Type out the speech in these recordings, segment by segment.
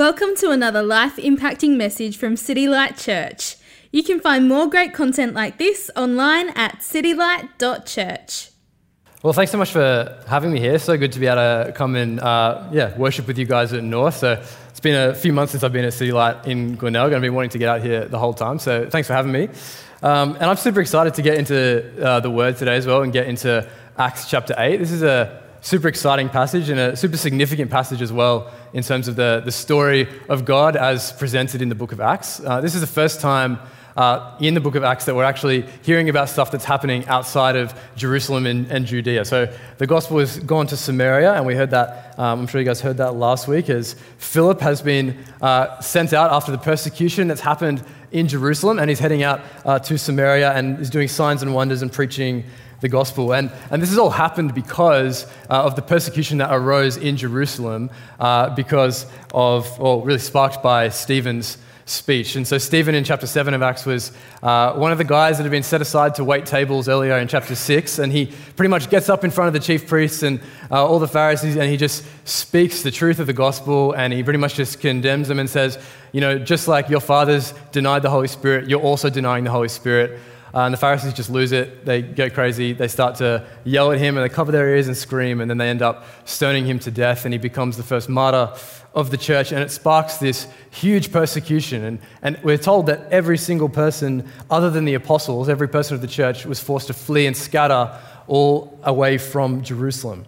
Welcome to another life impacting message from City Light Church. You can find more great content like this online at citylight.church. Well, thanks so much for having me here. So good to be able to come and uh, yeah worship with you guys at North. So it's been a few months since I've been at City Light in Glenelg, and I've been wanting to get out here the whole time. So thanks for having me. Um, and I'm super excited to get into uh, the Word today as well and get into Acts chapter eight. This is a super exciting passage and a super significant passage as well in terms of the, the story of God as presented in the book of Acts. Uh, this is the first time uh, in the book of Acts that we're actually hearing about stuff that's happening outside of Jerusalem and, and Judea. So the gospel has gone to Samaria, and we heard that, um, I'm sure you guys heard that last week, as Philip has been uh, sent out after the persecution that's happened in Jerusalem, and he's heading out uh, to Samaria and is doing signs and wonders and preaching the gospel. And, and this has all happened because uh, of the persecution that arose in Jerusalem uh, because of, or really sparked by Stephen's speech. And so, Stephen in chapter 7 of Acts was uh, one of the guys that had been set aside to wait tables earlier in chapter 6. And he pretty much gets up in front of the chief priests and uh, all the Pharisees and he just speaks the truth of the gospel and he pretty much just condemns them and says, You know, just like your fathers denied the Holy Spirit, you're also denying the Holy Spirit. Uh, and the Pharisees just lose it. They go crazy. They start to yell at him and they cover their ears and scream. And then they end up stoning him to death. And he becomes the first martyr of the church. And it sparks this huge persecution. And, and we're told that every single person, other than the apostles, every person of the church was forced to flee and scatter all away from Jerusalem.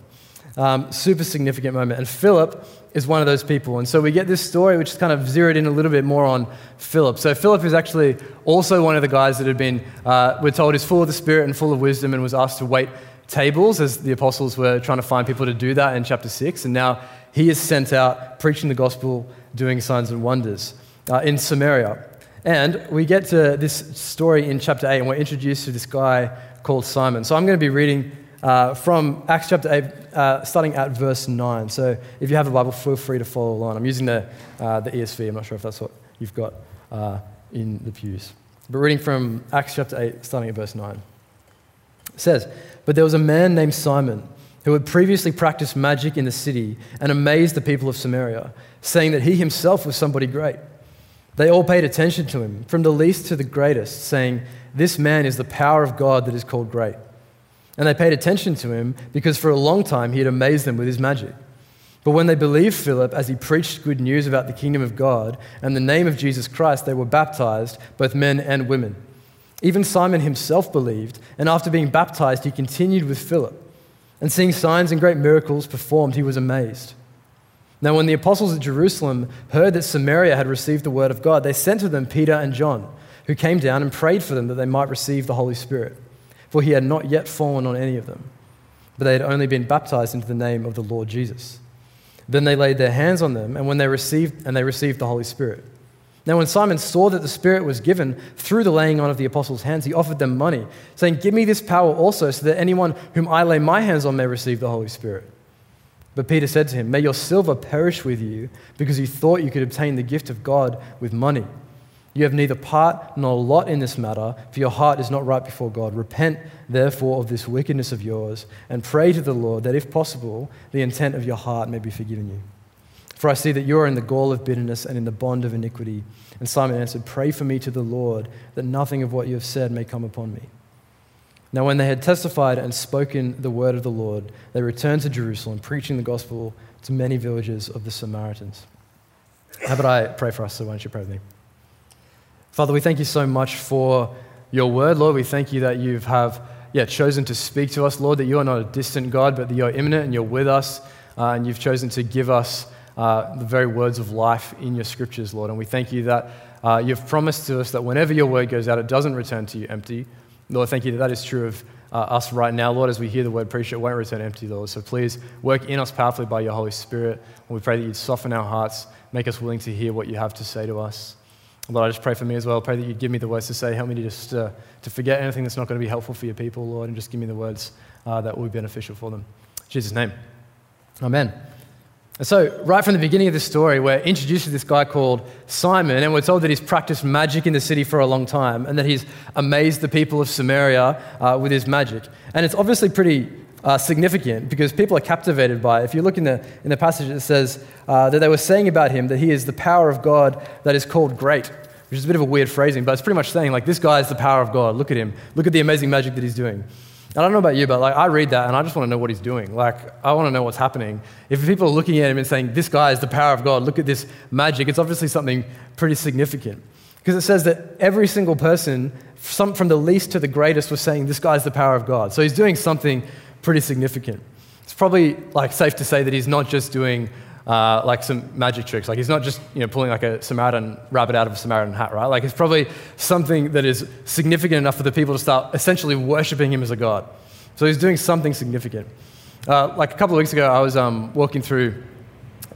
Um, super significant moment. And Philip is one of those people. And so we get this story which is kind of zeroed in a little bit more on Philip. So Philip is actually also one of the guys that had been, uh, we're told, is full of the Spirit and full of wisdom and was asked to wait tables as the apostles were trying to find people to do that in chapter 6. And now he is sent out preaching the gospel, doing signs and wonders uh, in Samaria. And we get to this story in chapter 8, and we're introduced to this guy called Simon. So I'm going to be reading uh, from Acts chapter 8, uh, starting at verse 9. So if you have a Bible, feel free to follow along. I'm using the, uh, the ESV. I'm not sure if that's what you've got uh, in the pews. But reading from Acts chapter 8, starting at verse 9. It says, But there was a man named Simon who had previously practiced magic in the city and amazed the people of Samaria, saying that he himself was somebody great. They all paid attention to him, from the least to the greatest, saying, This man is the power of God that is called great. And they paid attention to him because for a long time he had amazed them with his magic. But when they believed Philip as he preached good news about the kingdom of God and the name of Jesus Christ, they were baptized, both men and women. Even Simon himself believed, and after being baptized, he continued with Philip. And seeing signs and great miracles performed, he was amazed. Now, when the apostles at Jerusalem heard that Samaria had received the word of God, they sent to them Peter and John, who came down and prayed for them that they might receive the Holy Spirit for he had not yet fallen on any of them, but they had only been baptized into the name of the Lord Jesus. Then they laid their hands on them, and when they received and they received the Holy Spirit. Now, when Simon saw that the Spirit was given through the laying on of the apostles' hands, he offered them money, saying, Give me this power also, so that anyone whom I lay my hands on may receive the Holy Spirit. But Peter said to him, May your silver perish with you, because you thought you could obtain the gift of God with money. You have neither part nor lot in this matter, for your heart is not right before God. Repent, therefore, of this wickedness of yours, and pray to the Lord that, if possible, the intent of your heart may be forgiven you. For I see that you are in the gall of bitterness and in the bond of iniquity. And Simon answered, Pray for me to the Lord, that nothing of what you have said may come upon me. Now, when they had testified and spoken the word of the Lord, they returned to Jerusalem, preaching the gospel to many villages of the Samaritans. How about I pray for us? So, why don't you pray with me? Father, we thank you so much for your word, Lord. We thank you that you have yeah, chosen to speak to us, Lord, that you are not a distant God, but that you're immanent and you're with us, uh, and you've chosen to give us uh, the very words of life in your scriptures, Lord. And we thank you that uh, you've promised to us that whenever your word goes out, it doesn't return to you empty. Lord, thank you that that is true of uh, us right now, Lord, as we hear the word preached, it won't return empty, Lord. So please work in us powerfully by your Holy Spirit. And we pray that you'd soften our hearts, make us willing to hear what you have to say to us. Lord, I just pray for me as well. Pray that you'd give me the words to say. Help me to just uh, to forget anything that's not going to be helpful for your people, Lord, and just give me the words uh, that will be beneficial for them. In Jesus' name. Amen. And so, right from the beginning of this story, we're introduced to this guy called Simon, and we're told that he's practiced magic in the city for a long time and that he's amazed the people of Samaria uh, with his magic. And it's obviously pretty uh, significant because people are captivated by it. If you look in the, in the passage, it says uh, that they were saying about him that he is the power of God that is called great, which is a bit of a weird phrasing, but it's pretty much saying, like, this guy is the power of God. Look at him. Look at the amazing magic that he's doing. I don't know about you, but like I read that and I just want to know what he's doing. Like I want to know what's happening. If people are looking at him and saying, "This guy is the power of God. Look at this magic," it's obviously something pretty significant. Because it says that every single person, from the least to the greatest, was saying, "This guy is the power of God." So he's doing something pretty significant. It's probably like safe to say that he's not just doing uh, like some magic tricks. Like he's not just you know pulling like a Samaritan rabbit out of a Samaritan hat, right? Like it's probably something that is significant enough for the people to start essentially worshiping him as a god. So he's doing something significant. Uh, like a couple of weeks ago, I was um, walking through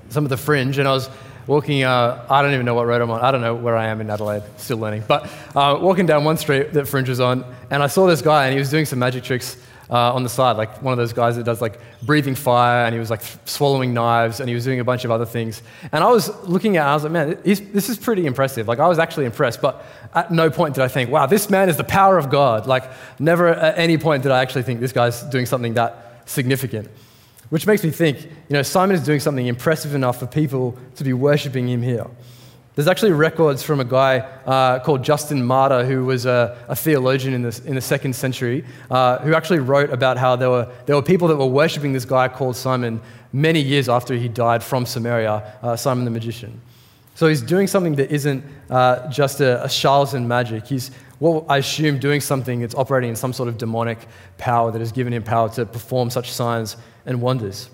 some of the fringe, and I was walking. Uh, I don't even know what road I'm on. I don't know where I am in Adelaide. Still learning. But uh, walking down one street that fringe was on, and I saw this guy, and he was doing some magic tricks uh, on the side, like one of those guys that does like breathing fire, and he was like swallowing knives, and he was doing a bunch of other things. And I was looking at, I was like, man, this is pretty impressive. Like I was actually impressed, but at no point did I think, wow, this man is the power of God. Like never at any point did I actually think this guy's doing something that significant. Which makes me think, you know, Simon is doing something impressive enough for people to be worshiping him here. There's actually records from a guy uh, called Justin Martyr, who was a, a theologian in, this, in the second century, uh, who actually wrote about how there were, there were people that were worshipping this guy called Simon many years after he died from Samaria, uh, Simon the magician. So he's doing something that isn't uh, just a, a charlatan magic. He's, what I assume, doing something that's operating in some sort of demonic power that has given him power to perform such signs and wonders.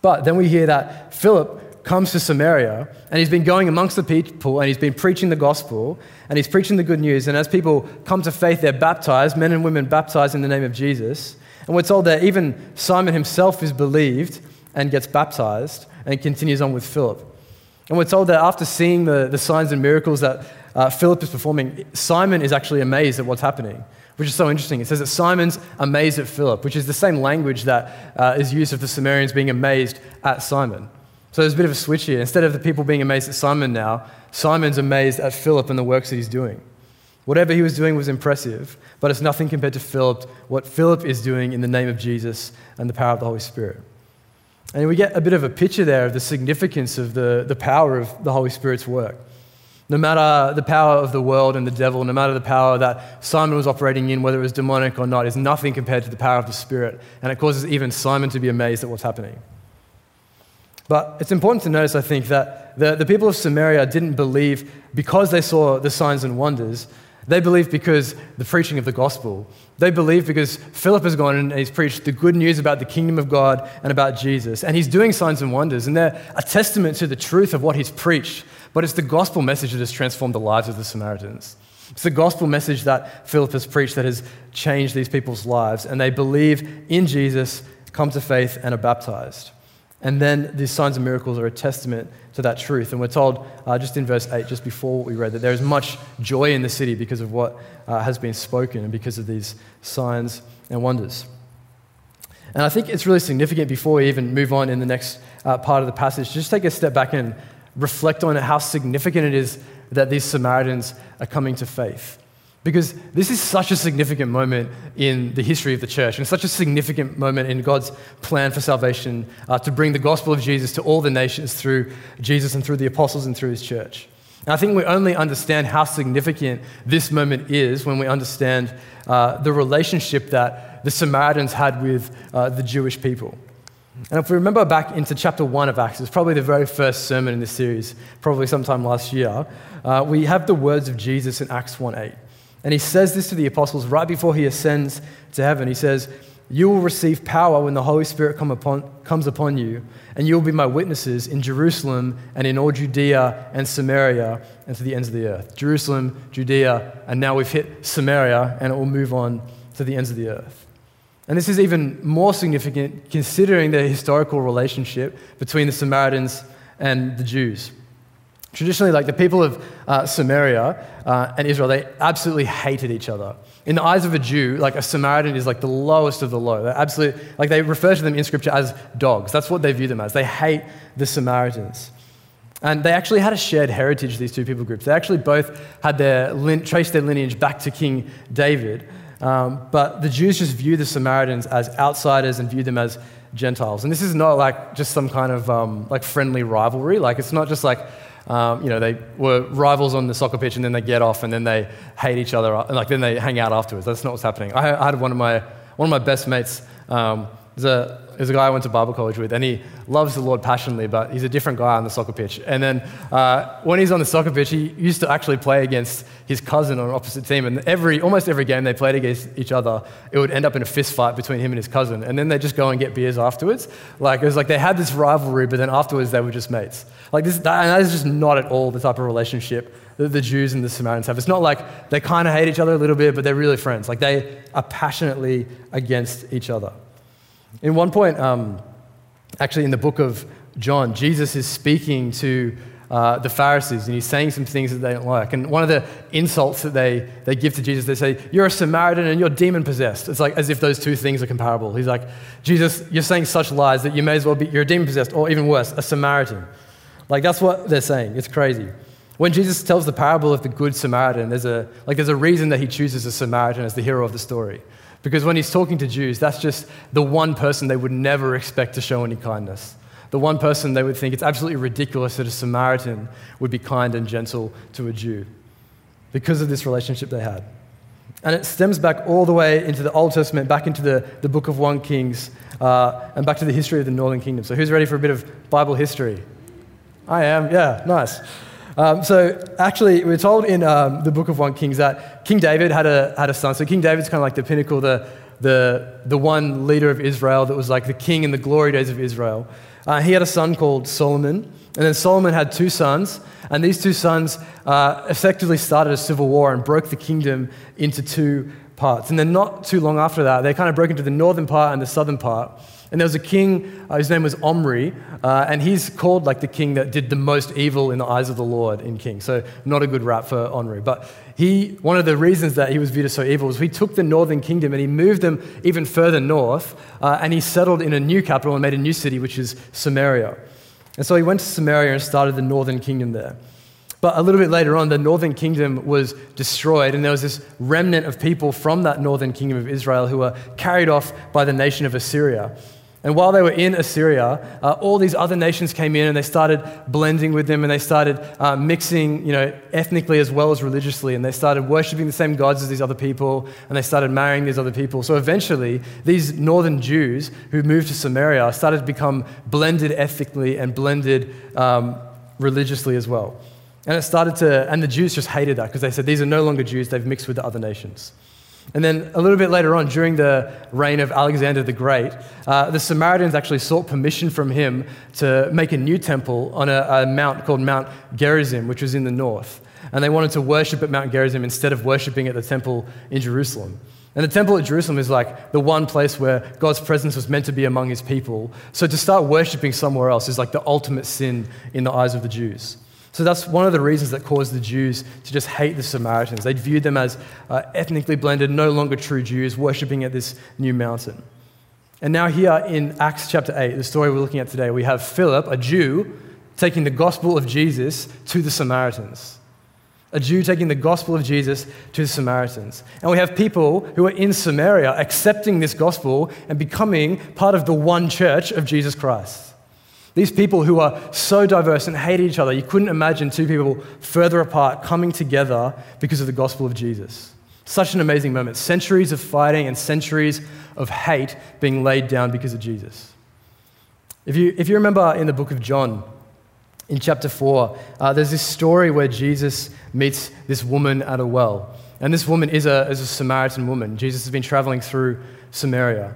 But then we hear that Philip comes to Samaria and he's been going amongst the people and he's been preaching the gospel and he's preaching the good news. And as people come to faith, they're baptized, men and women baptized in the name of Jesus. And we're told that even Simon himself is believed and gets baptized and continues on with Philip. And we're told that after seeing the, the signs and miracles that uh, Philip is performing, Simon is actually amazed at what's happening, which is so interesting. It says that Simon's amazed at Philip, which is the same language that uh, is used of the Samaritans being amazed at Simon. So there's a bit of a switch here. Instead of the people being amazed at Simon now, Simon's amazed at Philip and the works that he's doing. Whatever he was doing was impressive, but it's nothing compared to Philip, what Philip is doing in the name of Jesus and the power of the Holy Spirit. And we get a bit of a picture there of the significance of the, the power of the Holy Spirit's work. No matter the power of the world and the devil, no matter the power that Simon was operating in, whether it was demonic or not, is nothing compared to the power of the Spirit. And it causes even Simon to be amazed at what's happening. But it's important to notice, I think, that the, the people of Samaria didn't believe because they saw the signs and wonders. They believed because the preaching of the gospel. They believed because Philip has gone and he's preached the good news about the kingdom of God and about Jesus. And he's doing signs and wonders. And they're a testament to the truth of what he's preached. But it's the gospel message that has transformed the lives of the Samaritans. It's the gospel message that Philip has preached that has changed these people's lives. And they believe in Jesus, come to faith, and are baptized. And then these signs and miracles are a testament to that truth. And we're told uh, just in verse 8, just before what we read, that there is much joy in the city because of what uh, has been spoken and because of these signs and wonders. And I think it's really significant before we even move on in the next uh, part of the passage, just take a step back and reflect on how significant it is that these Samaritans are coming to faith. Because this is such a significant moment in the history of the church, and such a significant moment in God's plan for salvation uh, to bring the gospel of Jesus to all the nations through Jesus and through the apostles and through his church. And I think we only understand how significant this moment is when we understand uh, the relationship that the Samaritans had with uh, the Jewish people. And if we remember back into chapter 1 of Acts, it's probably the very first sermon in this series, probably sometime last year, uh, we have the words of Jesus in Acts 1 8. And he says this to the apostles right before he ascends to heaven. He says, You will receive power when the Holy Spirit come upon, comes upon you, and you will be my witnesses in Jerusalem and in all Judea and Samaria and to the ends of the earth. Jerusalem, Judea, and now we've hit Samaria, and it will move on to the ends of the earth. And this is even more significant considering the historical relationship between the Samaritans and the Jews. Traditionally, like the people of uh, Samaria uh, and Israel, they absolutely hated each other. In the eyes of a Jew, like a Samaritan is like the lowest of the low. They absolutely, like they refer to them in Scripture as dogs. That's what they view them as. They hate the Samaritans. And they actually had a shared heritage, these two people groups. They actually both had their, traced their lineage back to King David. Um, but the Jews just view the Samaritans as outsiders and view them as Gentiles. And this is not like just some kind of um, like friendly rivalry. Like it's not just like um, you know they were rivals on the soccer pitch and then they get off and then they hate each other and like then they hang out afterwards. That's not what's happening. I, I had one of my one of my best mates. Um, a there's a guy I went to Bible college with, and he loves the Lord passionately, but he's a different guy on the soccer pitch. And then uh, when he's on the soccer pitch, he used to actually play against his cousin on an opposite team. And every, almost every game they played against each other, it would end up in a fist fight between him and his cousin. And then they'd just go and get beers afterwards. Like, it was like they had this rivalry, but then afterwards they were just mates. Like, this, that, and that is just not at all the type of relationship that the Jews and the Samaritans have. It's not like they kind of hate each other a little bit, but they're really friends. Like, they are passionately against each other. In one point, um, actually, in the book of John, Jesus is speaking to uh, the Pharisees and he's saying some things that they don't like. And one of the insults that they, they give to Jesus, they say, You're a Samaritan and you're demon possessed. It's like as if those two things are comparable. He's like, Jesus, you're saying such lies that you may as well be, you're a demon possessed, or even worse, a Samaritan. Like that's what they're saying. It's crazy. When Jesus tells the parable of the Good Samaritan, there's a, like, there's a reason that he chooses a Samaritan as the hero of the story. Because when he's talking to Jews, that's just the one person they would never expect to show any kindness. The one person they would think it's absolutely ridiculous that a Samaritan would be kind and gentle to a Jew because of this relationship they had. And it stems back all the way into the Old Testament, back into the, the book of 1 Kings, uh, and back to the history of the northern kingdom. So, who's ready for a bit of Bible history? I am, yeah, nice. Um, so actually, we're told in um, the book of 1 Kings that King David had a, had a son. So King David's kind of like the pinnacle, the, the, the one leader of Israel that was like the king in the glory days of Israel. Uh, he had a son called Solomon. And then Solomon had two sons. And these two sons uh, effectively started a civil war and broke the kingdom into two parts. And then not too long after that, they kind of broke into the northern part and the southern part. And there was a king, uh, his name was Omri, uh, and he's called like the king that did the most evil in the eyes of the Lord in King. So, not a good rap for Omri. But he, one of the reasons that he was viewed as so evil was he took the northern kingdom and he moved them even further north, uh, and he settled in a new capital and made a new city, which is Samaria. And so he went to Samaria and started the northern kingdom there. But a little bit later on, the northern kingdom was destroyed, and there was this remnant of people from that northern kingdom of Israel who were carried off by the nation of Assyria. And while they were in Assyria, uh, all these other nations came in and they started blending with them and they started uh, mixing, you know, ethnically as well as religiously. And they started worshiping the same gods as these other people and they started marrying these other people. So eventually, these northern Jews who moved to Samaria started to become blended ethnically and blended um, religiously as well. And it started to, and the Jews just hated that because they said, these are no longer Jews, they've mixed with the other nations. And then a little bit later on, during the reign of Alexander the Great, uh, the Samaritans actually sought permission from him to make a new temple on a, a, mount called Mount Gerizim, which was in the north. And they wanted to worship at Mount Gerizim instead of worshiping at the temple in Jerusalem. And the temple at Jerusalem is like the one place where God's presence was meant to be among his people. So to start worshiping somewhere else is like the ultimate sin in the eyes of the Jews. So that's one of the reasons that caused the Jews to just hate the Samaritans. They viewed them as uh, ethnically blended, no longer true Jews, worshipping at this new mountain. And now, here in Acts chapter 8, the story we're looking at today, we have Philip, a Jew, taking the gospel of Jesus to the Samaritans. A Jew taking the gospel of Jesus to the Samaritans. And we have people who are in Samaria accepting this gospel and becoming part of the one church of Jesus Christ. These people who are so diverse and hated each other, you couldn't imagine two people further apart coming together because of the gospel of Jesus. Such an amazing moment. Centuries of fighting and centuries of hate being laid down because of Jesus. If you, if you remember in the book of John, in chapter 4, uh, there's this story where Jesus meets this woman at a well. And this woman is a, is a Samaritan woman. Jesus has been traveling through Samaria.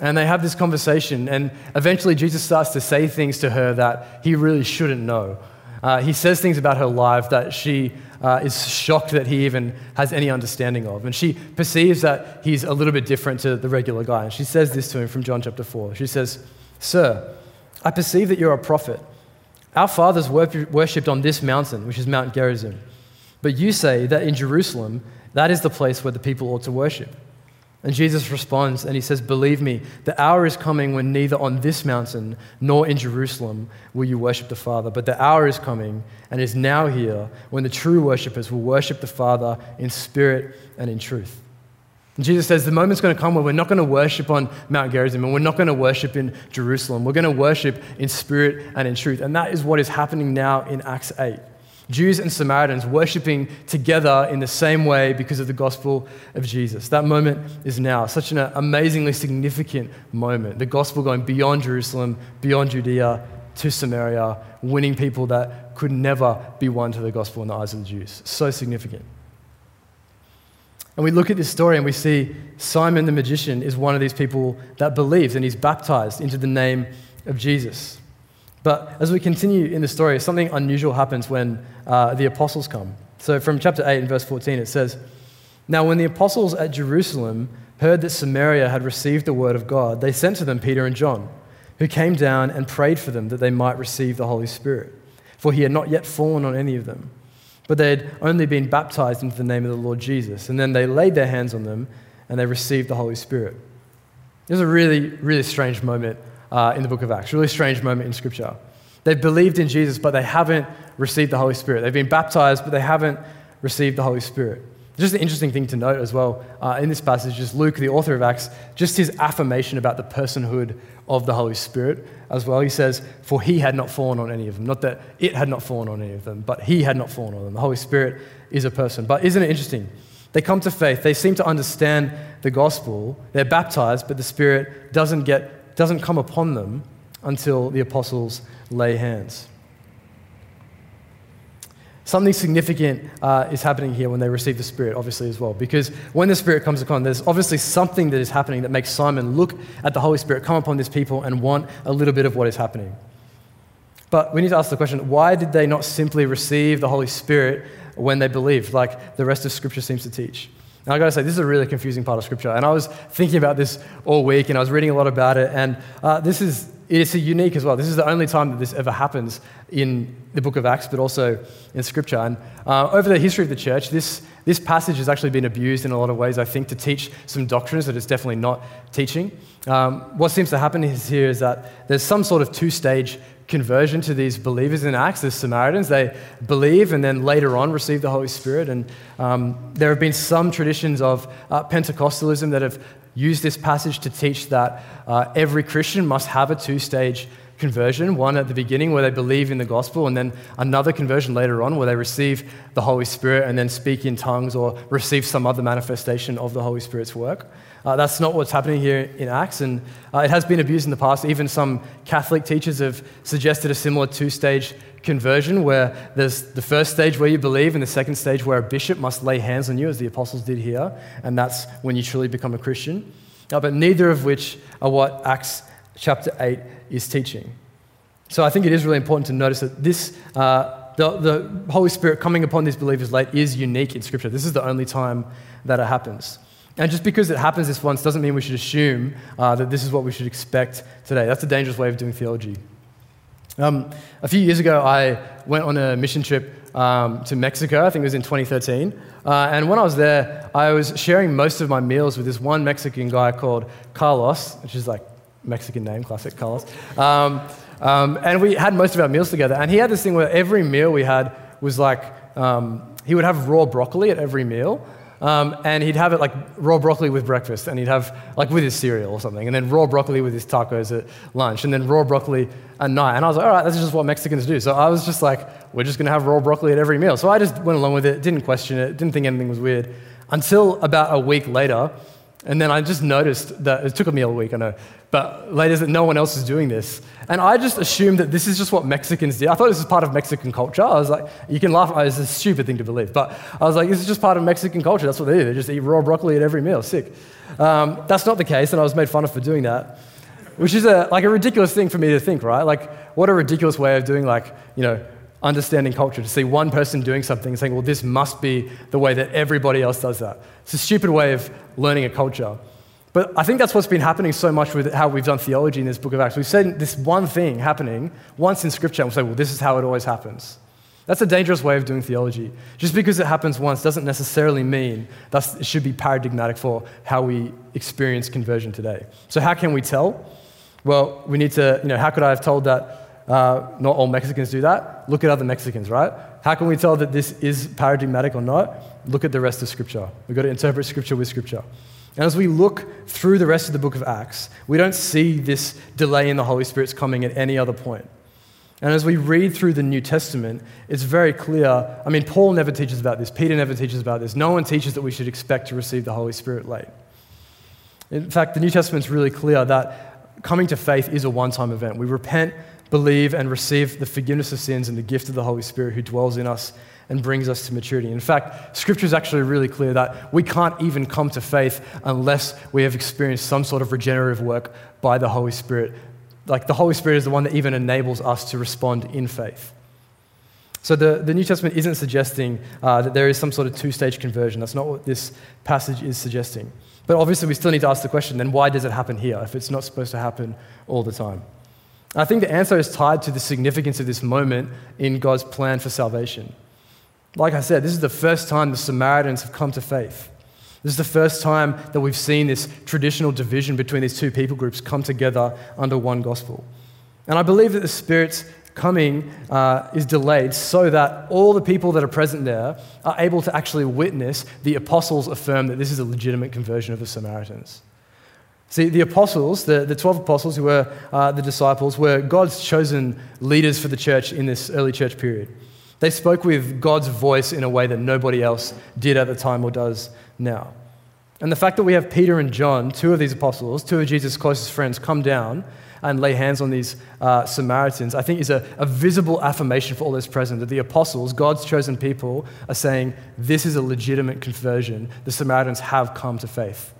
And they have this conversation, and eventually Jesus starts to say things to her that he really shouldn't know. Uh, he says things about her life that she uh, is shocked that he even has any understanding of. And she perceives that he's a little bit different to the regular guy. And she says this to him from John chapter 4. She says, Sir, I perceive that you're a prophet. Our fathers worshipped on this mountain, which is Mount Gerizim. But you say that in Jerusalem, that is the place where the people ought to worship. And Jesus responds and he says, Believe me, the hour is coming when neither on this mountain nor in Jerusalem will you worship the Father, but the hour is coming and is now here when the true worshippers will worship the Father in spirit and in truth. And Jesus says the moment's going to come where we're not going to worship on Mount Gerizim and we're not going to worship in Jerusalem. We're going to worship in spirit and in truth. And that is what is happening now in Acts 8. Jews and Samaritans worshiping together in the same way because of the gospel of Jesus. That moment is now. Such an amazingly significant moment. The gospel going beyond Jerusalem, beyond Judea to Samaria, winning people that could never be won to the gospel in the eyes of the Jews. So significant. And we look at this story and we see Simon the magician is one of these people that believes and he's baptized into the name of Jesus. But as we continue in the story, something unusual happens when uh, the apostles come. So from chapter 8 and verse 14, it says, Now when the apostles at Jerusalem heard that Samaria had received the word of God, they sent to them Peter and John, who came down and prayed for them that they might receive the Holy Spirit. For he had not yet fallen on any of them, but they had only been baptized into the name of the Lord Jesus. And then they laid their hands on them and they received the Holy Spirit. It was a really, really strange moment uh, in the book of Acts. Really strange moment in Scripture. They've believed in Jesus, but they haven't received the Holy Spirit. They've been baptized, but they haven't received the Holy Spirit. Just an interesting thing to note as well uh, in this passage is Luke, the author of Acts, just his affirmation about the personhood of the Holy Spirit as well. He says, For he had not fallen on any of them. Not that it had not fallen on any of them, but he had not fallen on them. The Holy Spirit is a person. But isn't it interesting? They come to faith, they seem to understand the gospel, they're baptized, but the Spirit doesn't get doesn't come upon them until the apostles lay hands. Something significant uh, is happening here when they receive the Spirit, obviously, as well. Because when the Spirit comes upon, there's obviously something that is happening that makes Simon look at the Holy Spirit come upon these people and want a little bit of what is happening. But we need to ask the question why did they not simply receive the Holy Spirit when they believed, like the rest of Scripture seems to teach? And I got to say, this is a really confusing part of Scripture. And I was thinking about this all week, and I was reading a lot about it. And uh, this is it's unique as well. This is the only time that this ever happens in the book of Acts, but also in Scripture. And uh, over the history of the church, this, this passage has actually been abused in a lot of ways, I think, to teach some doctrines that it's definitely not teaching. Um, what seems to happen is here is that there's some sort of two stage conversion to these believers in Acts, the Samaritans. They believe and then later on receive the Holy Spirit. And um, there have been some traditions of uh, Pentecostalism that have used this passage to teach that uh, every Christian must have a two stage conversion one at the beginning where they believe in the gospel, and then another conversion later on where they receive the Holy Spirit and then speak in tongues or receive some other manifestation of the Holy Spirit's work. Uh, that's not what's happening here in Acts, and uh, it has been abused in the past. Even some Catholic teachers have suggested a similar two stage conversion where there's the first stage where you believe, and the second stage where a bishop must lay hands on you, as the apostles did here, and that's when you truly become a Christian. Uh, but neither of which are what Acts chapter 8 is teaching. So I think it is really important to notice that this. Uh, the, the Holy Spirit coming upon these believers late is unique in Scripture. This is the only time that it happens. And just because it happens this once doesn't mean we should assume uh, that this is what we should expect today. That's a dangerous way of doing theology. Um, a few years ago, I went on a mission trip um, to Mexico. I think it was in 2013. Uh, and when I was there, I was sharing most of my meals with this one Mexican guy called Carlos, which is like Mexican name, classic Carlos. Um, um and we had most of our meals together. And he had this thing where every meal we had was like, um, he would have raw broccoli at every meal. Um, and he'd have it like raw broccoli with breakfast, and he'd have like with his cereal or something, and then raw broccoli with his tacos at lunch, and then raw broccoli at night. And I was like, all right, this is just what Mexicans do. So I was just like, we're just to have raw broccoli at every meal. So I just went along with it, didn't question it, didn't think anything was weird, until about a week later. And then I just noticed that it took me a week, I know, but later that no one else is doing this. And I just assumed that this is just what Mexicans do. I thought this was part of Mexican culture. I was like, you can laugh, it's a stupid thing to believe, but I was like, this is just part of Mexican culture. That's what they do. They just eat raw broccoli at every meal. Sick. Um, that's not the case, and I was made fun of for doing that, which is a, like a ridiculous thing for me to think, right? Like, what a ridiculous way of doing, like, you know, understanding culture, to see one person doing something and saying, well, this must be the way that everybody else does that. It's a stupid way of learning a culture. But I think that's what's been happening so much with how we've done theology in this book of Acts. We've said this one thing happening once in Scripture, and we say, well, this is how it always happens. That's a dangerous way of doing theology. Just because it happens once doesn't necessarily mean that it should be paradigmatic for how we experience conversion today. So, how can we tell? Well, we need to, you know, how could I have told that uh, not all Mexicans do that. Look at other Mexicans, right? How can we tell that this is paradigmatic or not? Look at the rest of Scripture. We've got to interpret Scripture with Scripture. And as we look through the rest of the book of Acts, we don't see this delay in the Holy Spirit's coming at any other point. And as we read through the New Testament, it's very clear. I mean, Paul never teaches about this, Peter never teaches about this. No one teaches that we should expect to receive the Holy Spirit late. In fact, the New Testament's really clear that coming to faith is a one time event. We repent, believe, and receive the forgiveness of sins and the gift of the Holy Spirit who dwells in us and brings us to maturity. In fact, Scripture is actually really clear that we can't even come to faith unless we have experienced some sort of regenerative work by the Holy Spirit. Like the Holy Spirit is the one that even enables us to respond in faith. So the, the New Testament isn't suggesting uh, that there is some sort of two stage conversion. That's not what this passage is suggesting. But obviously, we still need to ask the question then why does it happen here if it's not supposed to happen all the time? I think the answer is tied to the significance of this moment in God's plan for salvation. Like I said, this is the first time the Samaritans have come to faith. This is the first time that we've seen this traditional division between these two people groups come together under one gospel. And I believe that the Spirit's coming uh, is delayed so that all the people that are present there are able to actually witness the apostles affirm that this is a legitimate conversion of the Samaritans. See, the apostles, the, the 12 apostles who were uh, the disciples, were God's chosen leaders for the church in this early church period. They spoke with God's voice in a way that nobody else did at the time or does now. And the fact that we have Peter and John, two of these apostles, two of Jesus' closest friends, come down and lay hands on these uh, Samaritans, I think is a, a visible affirmation for all those present that the apostles, God's chosen people, are saying this is a legitimate conversion. The Samaritans have come to faith.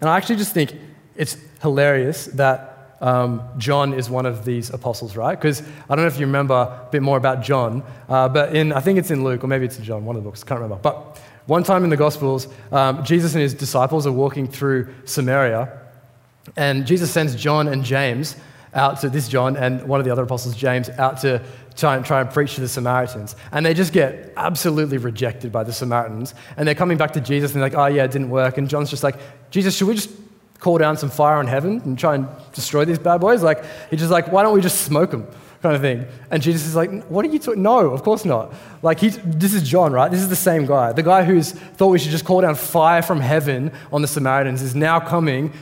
And I actually just think it's hilarious that um, John is one of these apostles, right? Because I don't know if you remember a bit more about John, uh, but in, I think it's in Luke, or maybe it's in John, one of the books, I can't remember. But one time in the Gospels, um, Jesus and his disciples are walking through Samaria, and Jesus sends John and James out to this John and one of the other apostles, James, out to try and try and preach to the Samaritans. And they just get absolutely rejected by the Samaritans. And they're coming back to Jesus and they're like, oh, yeah, it didn't work. And John's just like, Jesus, should we just call down some fire on heaven and try and destroy these bad boys? Like, he's just like, why don't we just smoke them? Kind of thing. And Jesus is like, what are you talking? No, of course not. Like, he's, this is John, right? This is the same guy. The guy who's thought we should just call down fire from heaven on the Samaritans is now coming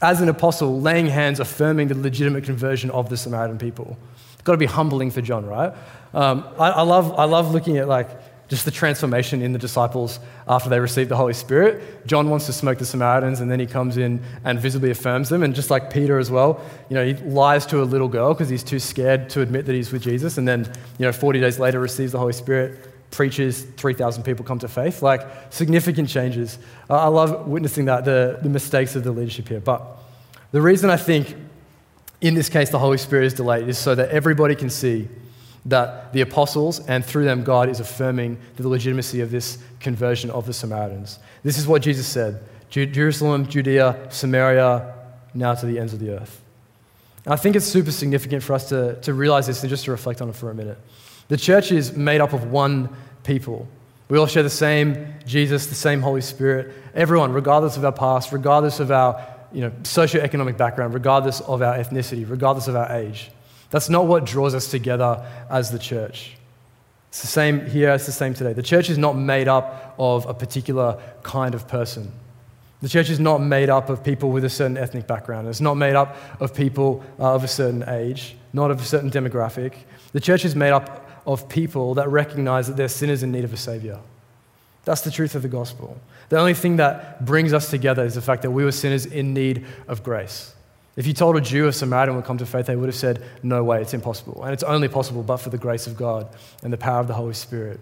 as an apostle, laying hands, affirming the legitimate conversion of the Samaritan people. It's got to be humbling for John, right? Um, I, I, love, I love looking at like just the transformation in the disciples after they receive the Holy Spirit. John wants to smoke the Samaritans, and then he comes in and visibly affirms them. And just like Peter as well, you know, he lies to a little girl because he's too scared to admit that he's with Jesus. And then, you know, 40 days later receives the Holy Spirit, preaches, 3,000 people come to faith. Like significant changes. I love witnessing that, the, the mistakes of the leadership here. But the reason I think in this case the Holy Spirit is delayed is so that everybody can see that the apostles and through them God is affirming the legitimacy of this conversion of the Samaritans. This is what Jesus said Jerusalem, Judea, Samaria, now to the ends of the earth. And I think it's super significant for us to, to realize this and just to reflect on it for a minute. The church is made up of one people. We all share the same Jesus, the same Holy Spirit. Everyone, regardless of our past, regardless of our you know, socioeconomic background, regardless of our ethnicity, regardless of our age. That's not what draws us together as the church. It's the same here, it's the same today. The church is not made up of a particular kind of person. The church is not made up of people with a certain ethnic background. It's not made up of people uh, of a certain age, not of a certain demographic. The church is made up of people that recognize that they're sinners in need of a savior. That's the truth of the gospel. The only thing that brings us together is the fact that we were sinners in need of grace. If you told a Jew or Samaritan would come to faith, they would have said, No way, it's impossible. And it's only possible but for the grace of God and the power of the Holy Spirit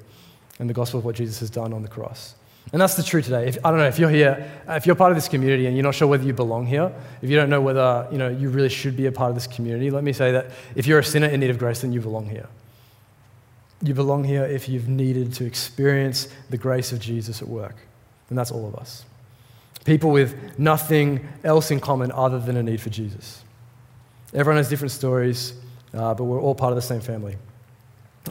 and the gospel of what Jesus has done on the cross. And that's the truth today. If, I don't know, if you're here, if you're part of this community and you're not sure whether you belong here, if you don't know whether you, know, you really should be a part of this community, let me say that if you're a sinner in need of grace, then you belong here. You belong here if you've needed to experience the grace of Jesus at work. And that's all of us people with nothing else in common other than a need for Jesus. Everyone has different stories, uh, but we're all part of the same family.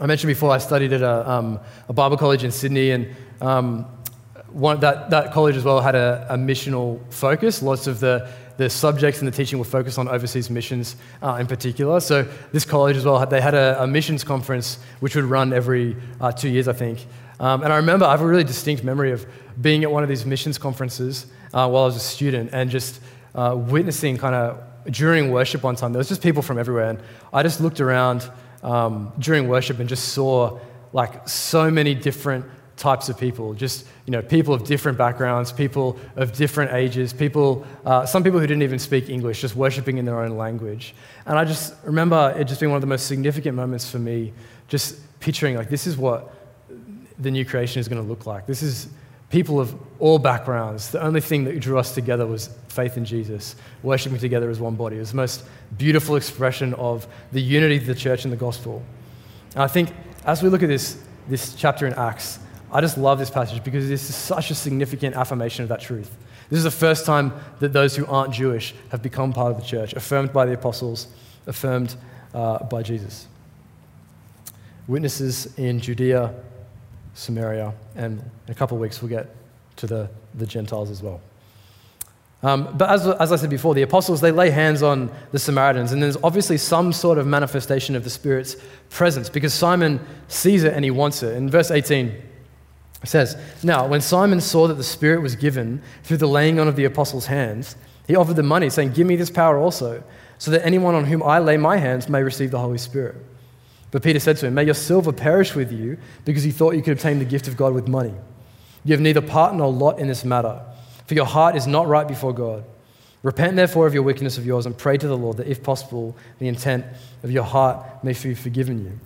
I mentioned before I studied at a, um, a Bible college in Sydney, and um, one, that, that college as well had a, a, missional focus. Lots of the, the subjects and the teaching were focused on overseas missions uh, in particular. So this college as well, they had a, a missions conference which would run every uh, two years, I think. Um, and I remember I have a really distinct memory of being at one of these missions conferences uh, while I was a student and just uh, witnessing kind of during worship one time. There was just people from everywhere, and I just looked around um, during worship and just saw like so many different types of people just you know people of different backgrounds people of different ages people uh, some people who didn't even speak english just worshiping in their own language and i just remember it just being one of the most significant moments for me just picturing like this is what the new creation is going to look like this is people of all backgrounds the only thing that drew us together was faith in jesus worshiping together as one body it was the most beautiful expression of the unity of the church and the gospel and i think as we look at this this chapter in acts I just love this passage because this is such a significant affirmation of that truth. This is the first time that those who aren't Jewish have become part of the church, affirmed by the apostles, affirmed uh, by Jesus. Witnesses in Judea, Samaria, and in a couple of weeks we'll get to the, the Gentiles as well. Um, but as, as I said before, the apostles, they lay hands on the Samaritans, and there's obviously some sort of manifestation of the Spirit's presence because Simon sees it and he wants it. In verse 18, it says, Now, when Simon saw that the Spirit was given through the laying on of the apostles' hands, he offered them money, saying, Give me this power also, so that anyone on whom I lay my hands may receive the Holy Spirit. But Peter said to him, May your silver perish with you, because you thought you could obtain the gift of God with money. You have neither part nor lot in this matter, for your heart is not right before God. Repent therefore of your wickedness of yours, and pray to the Lord that, if possible, the intent of your heart may be forgiven you.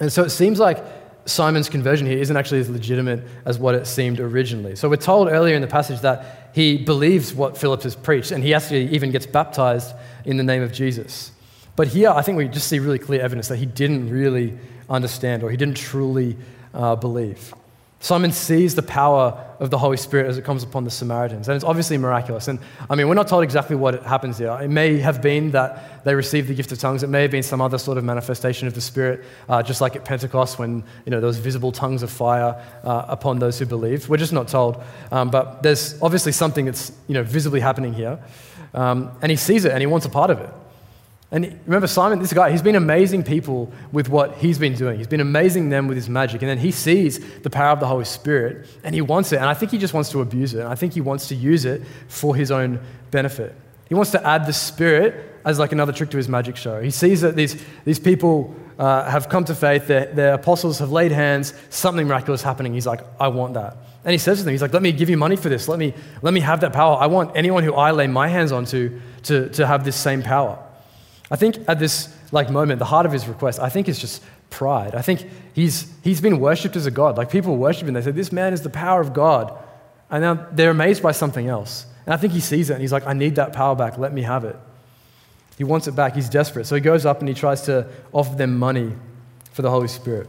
And so it seems like Simon's conversion here isn't actually as legitimate as what it seemed originally. So we're told earlier in the passage that he believes what Philip has preached, and he actually even gets baptized in the name of Jesus. But here, I think we just see really clear evidence that he didn't really understand or he didn't truly uh, believe. Simon sees the power of the Holy Spirit as it comes upon the Samaritans, and it's obviously miraculous. And I mean, we're not told exactly what happens here. It may have been that they received the gift of tongues. It may have been some other sort of manifestation of the Spirit, uh, just like at Pentecost when you know there was visible tongues of fire uh, upon those who believed. We're just not told, um, but there's obviously something that's you know visibly happening here, um, and he sees it and he wants a part of it. And remember, Simon, this guy, he's been amazing people with what he's been doing. He's been amazing them with his magic. And then he sees the power of the Holy Spirit and he wants it. And I think he just wants to abuse it. And I think he wants to use it for his own benefit. He wants to add the Spirit as like another trick to his magic show. He sees that these, these people uh, have come to faith, their, their apostles have laid hands, something miraculous happening. He's like, I want that. And he says to them, he's like, let me give you money for this. Let me, let me have that power. I want anyone who I lay my hands on to, to, to have this same power. I think at this like moment, the heart of his request, I think is just pride. I think he's, he's been worshipped as a god. Like people worship him. They say, this man is the power of God. And now they're amazed by something else. And I think he sees it and he's like, I need that power back. Let me have it. He wants it back. He's desperate. So he goes up and he tries to offer them money for the Holy Spirit.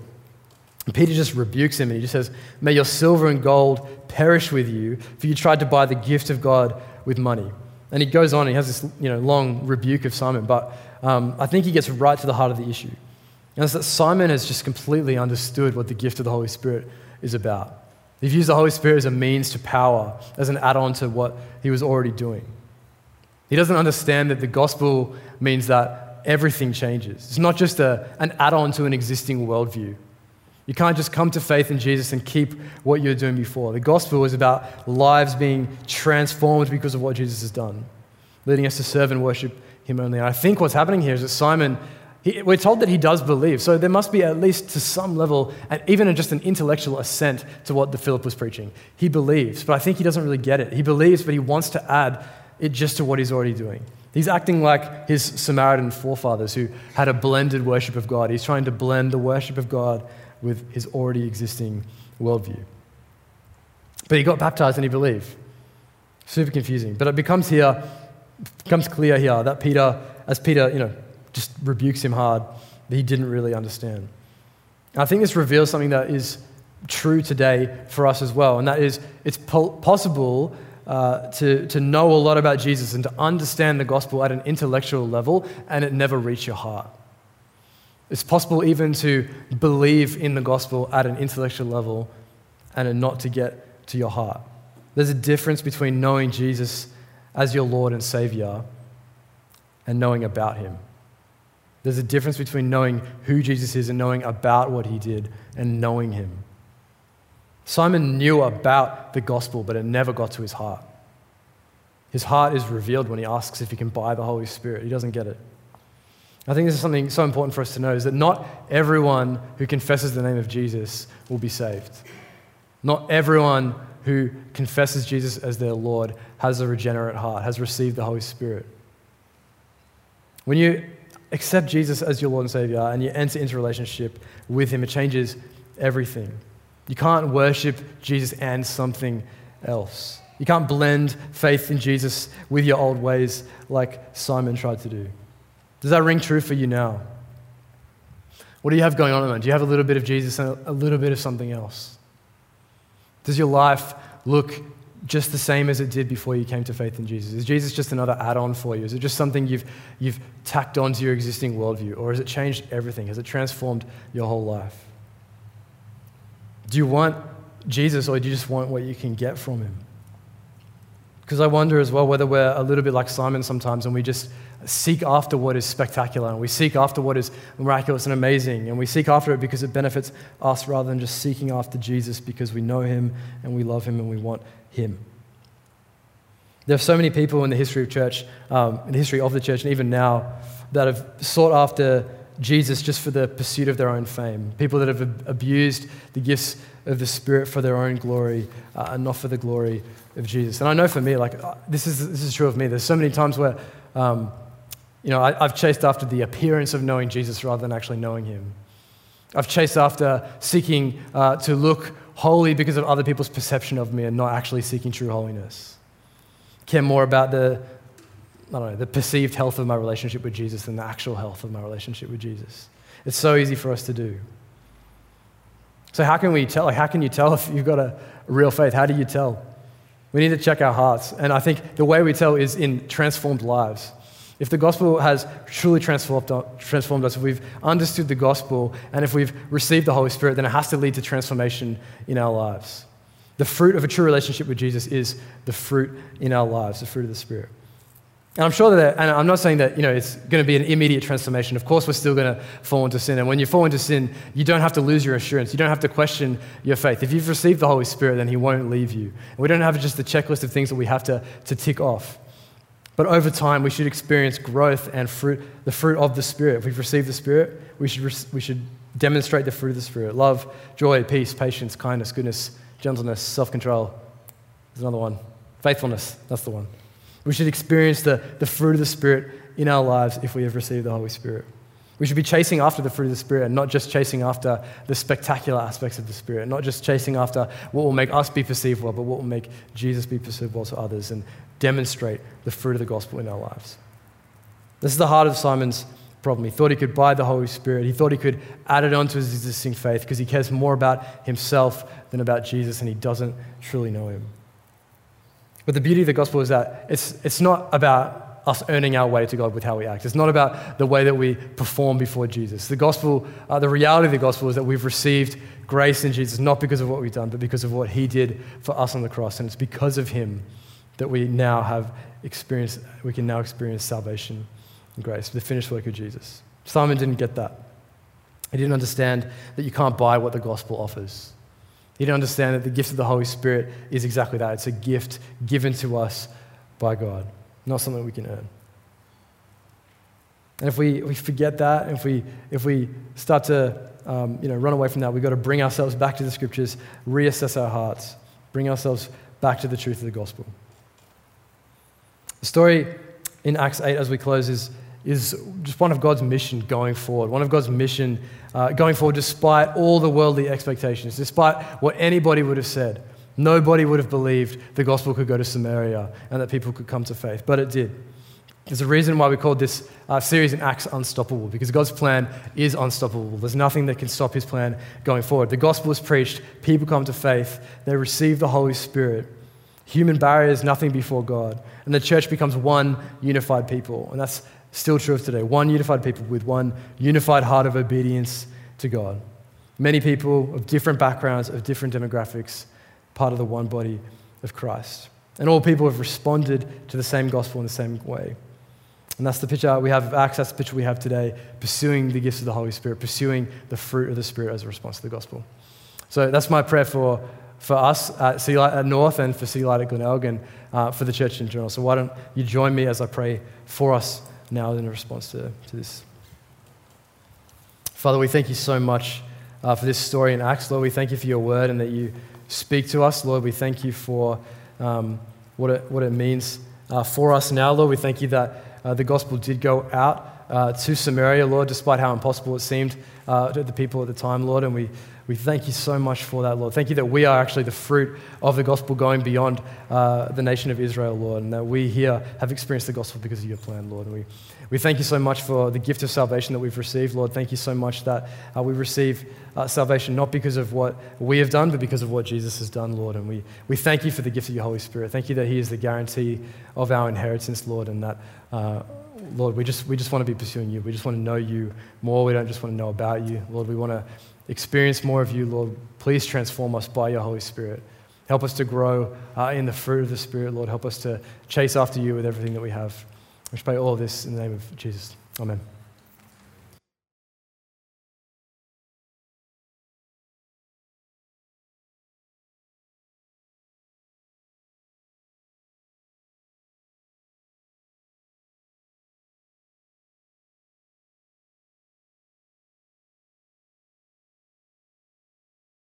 And Peter just rebukes him and he just says, May your silver and gold perish with you, for you tried to buy the gift of God with money. And he goes on, and he has this you know, long rebuke of Simon, but um, I think he gets right to the heart of the issue. And it's that Simon has just completely understood what the gift of the Holy Spirit is about. He views the Holy Spirit as a means to power, as an add on to what he was already doing. He doesn't understand that the gospel means that everything changes. It's not just a, an add on to an existing worldview. You can't just come to faith in Jesus and keep what you were doing before. The gospel is about lives being transformed because of what Jesus has done, leading us to serve and worship him only. And I think what's happening here is that Simon, he, we're told that he does believe. So there must be at least to some level, and even just an intellectual assent to what the Philip was preaching. He believes, but I think he doesn't really get it. He believes, but he wants to add it just to what he's already doing. He's acting like his Samaritan forefathers who had a blended worship of God. He's trying to blend the worship of God with his already existing worldview. But he got baptized and he believed. Super confusing. But it becomes here becomes clear here that Peter, as Peter, you know, just rebukes him hard, that he didn't really understand. And I think this reveals something that is true today for us as well, and that is it's po- possible uh, to, to know a lot about Jesus and to understand the gospel at an intellectual level and it never reach your heart. It's possible even to believe in the gospel at an intellectual level and not to get to your heart. There's a difference between knowing Jesus as your Lord and Savior and knowing about Him. There's a difference between knowing who Jesus is and knowing about what He did and knowing Him. Simon knew about the gospel, but it never got to his heart. His heart is revealed when he asks if he can buy the Holy Spirit. He doesn't get it. I think this is something so important for us to know is that not everyone who confesses the name of Jesus will be saved. Not everyone who confesses Jesus as their Lord has a regenerate heart, has received the Holy Spirit. When you accept Jesus as your Lord and Savior and you enter into relationship with Him, it changes everything. You can't worship Jesus and something else. You can't blend faith in Jesus with your old ways like Simon tried to do. Does that ring true for you now? What do you have going on at the moment? Do you have a little bit of Jesus and a little bit of something else? Does your life look just the same as it did before you came to faith in Jesus? Is Jesus just another add on for you? Is it just something you've, you've tacked onto your existing worldview? Or has it changed everything? Has it transformed your whole life? Do you want Jesus or do you just want what you can get from him? Because I wonder as well whether we're a little bit like Simon sometimes and we just seek after what is spectacular and we seek after what is miraculous and amazing and we seek after it because it benefits us rather than just seeking after Jesus because we know him and we love him and we want him. There are so many people in the history of church, um, in the history of the church, and even now, that have sought after Jesus just for the pursuit of their own fame. People that have abused the gifts of the Spirit for their own glory uh, and not for the glory of Jesus. And I know for me, like, uh, this is, this is true of me. There's so many times where um, you know, I, have chased after the appearance of knowing Jesus rather than actually knowing him. I've chased after seeking uh, to look holy because of other people's perception of me and not actually seeking true holiness. Care more about the, I don't know, the perceived health of my relationship with Jesus than the actual health of my relationship with Jesus. It's so easy for us to do. So, how can we tell? Like, how can you tell if you've got a real faith? How do you tell? We need to check our hearts. And I think the way we tell is in transformed lives. If the gospel has truly transformed, transformed us, if we've understood the gospel, and if we've received the Holy Spirit, then it has to lead to transformation in our lives. The fruit of a true relationship with Jesus is the fruit in our lives, the fruit of the Spirit. And I'm sure that, and I'm not saying that, you know, it's going to be an immediate transformation. Of course, we're still going to fall into sin. And when you fall into sin, you don't have to lose your assurance. You don't have to question your faith. If you've received the Holy Spirit, then He won't leave you. And we don't have just a checklist of things that we have to, to tick off. But over time, we should experience growth and fruit, the fruit of the Spirit. If we've received the Spirit, we should, we should demonstrate the fruit of the Spirit love, joy, peace, patience, kindness, goodness, gentleness, self control. There's another one. Faithfulness, that's the one. We should experience the, the fruit of the Spirit in our lives if we have received the Holy Spirit. We should be chasing after the fruit of the Spirit and not just chasing after the spectacular aspects of the Spirit, not just chasing after what will make us be perceived well, but what will make Jesus be perceived well to others and demonstrate the fruit of the gospel in our lives. This is the heart of Simon's problem. He thought he could buy the Holy Spirit. He thought he could add it onto his existing faith because he cares more about himself than about Jesus and he doesn't truly know him. But the beauty of the gospel is that it's, it's not about us earning our way to God with how we act. It's not about the way that we perform before Jesus. The gospel, uh, the reality of the gospel is that we've received grace in Jesus, not because of what we've done, but because of what he did for us on the cross. And it's because of him that we now have experienced, we can now experience salvation and grace, the finished work of Jesus. Simon didn't get that. He didn't understand that you can't buy what the gospel offers. He didn't understand that the gift of the Holy Spirit is exactly that. It's a gift given to us by God not something we can earn. And if we, we forget that, if we, if we start to um, you know, run away from that, we've got to bring ourselves back to the scriptures, reassess our hearts, bring ourselves back to the truth of the gospel. The story in Acts 8 as we close is, is just one of God's mission going forward, one of God's mission uh, going forward despite all the worldly expectations, despite what anybody would have said. Nobody would have believed the gospel could go to Samaria and that people could come to faith, but it did. There's a reason why we called this uh, series in Acts Unstoppable, because God's plan is unstoppable. There's nothing that can stop his plan going forward. The gospel is preached, people come to faith, they receive the Holy Spirit. Human barriers, nothing before God. And the church becomes one unified people. And that's still true of today. One unified people with one unified heart of obedience to God. Many people of different backgrounds, of different demographics, part of the one body of Christ. And all people have responded to the same gospel in the same way. And that's the picture we have of Acts, that's the picture we have today, pursuing the gifts of the Holy Spirit, pursuing the fruit of the Spirit as a response to the gospel. So that's my prayer for, for us at, City Light at North and for City Light at Glenelg uh, for the church in general. So why don't you join me as I pray for us now in response to, to this. Father, we thank you so much uh, for this story in Acts. Lord, we thank you for your word and that you speak to us. Lord, we thank you for um, what, it, what it means uh, for us now. Lord, we thank you that uh, the gospel did go out uh, to Samaria, Lord, despite how impossible it seemed uh, to the people at the time, Lord. And we, we thank you so much for that, Lord. Thank you that we are actually the fruit of the gospel going beyond uh, the nation of Israel, Lord, and that we here have experienced the gospel because of your plan, Lord. And we, we thank you so much for the gift of salvation that we've received, Lord. Thank you so much that uh, we receive uh, salvation not because of what we have done, but because of what Jesus has done, Lord. And we, we thank you for the gift of your Holy Spirit. Thank you that He is the guarantee of our inheritance, Lord, and that. Lord, we just, we just want to be pursuing you. We just want to know you more. We don't just want to know about you. Lord, we want to experience more of you, Lord. Please transform us by your Holy Spirit. Help us to grow uh, in the fruit of the Spirit, Lord. Help us to chase after you with everything that we have. We pray all of this in the name of Jesus. Amen.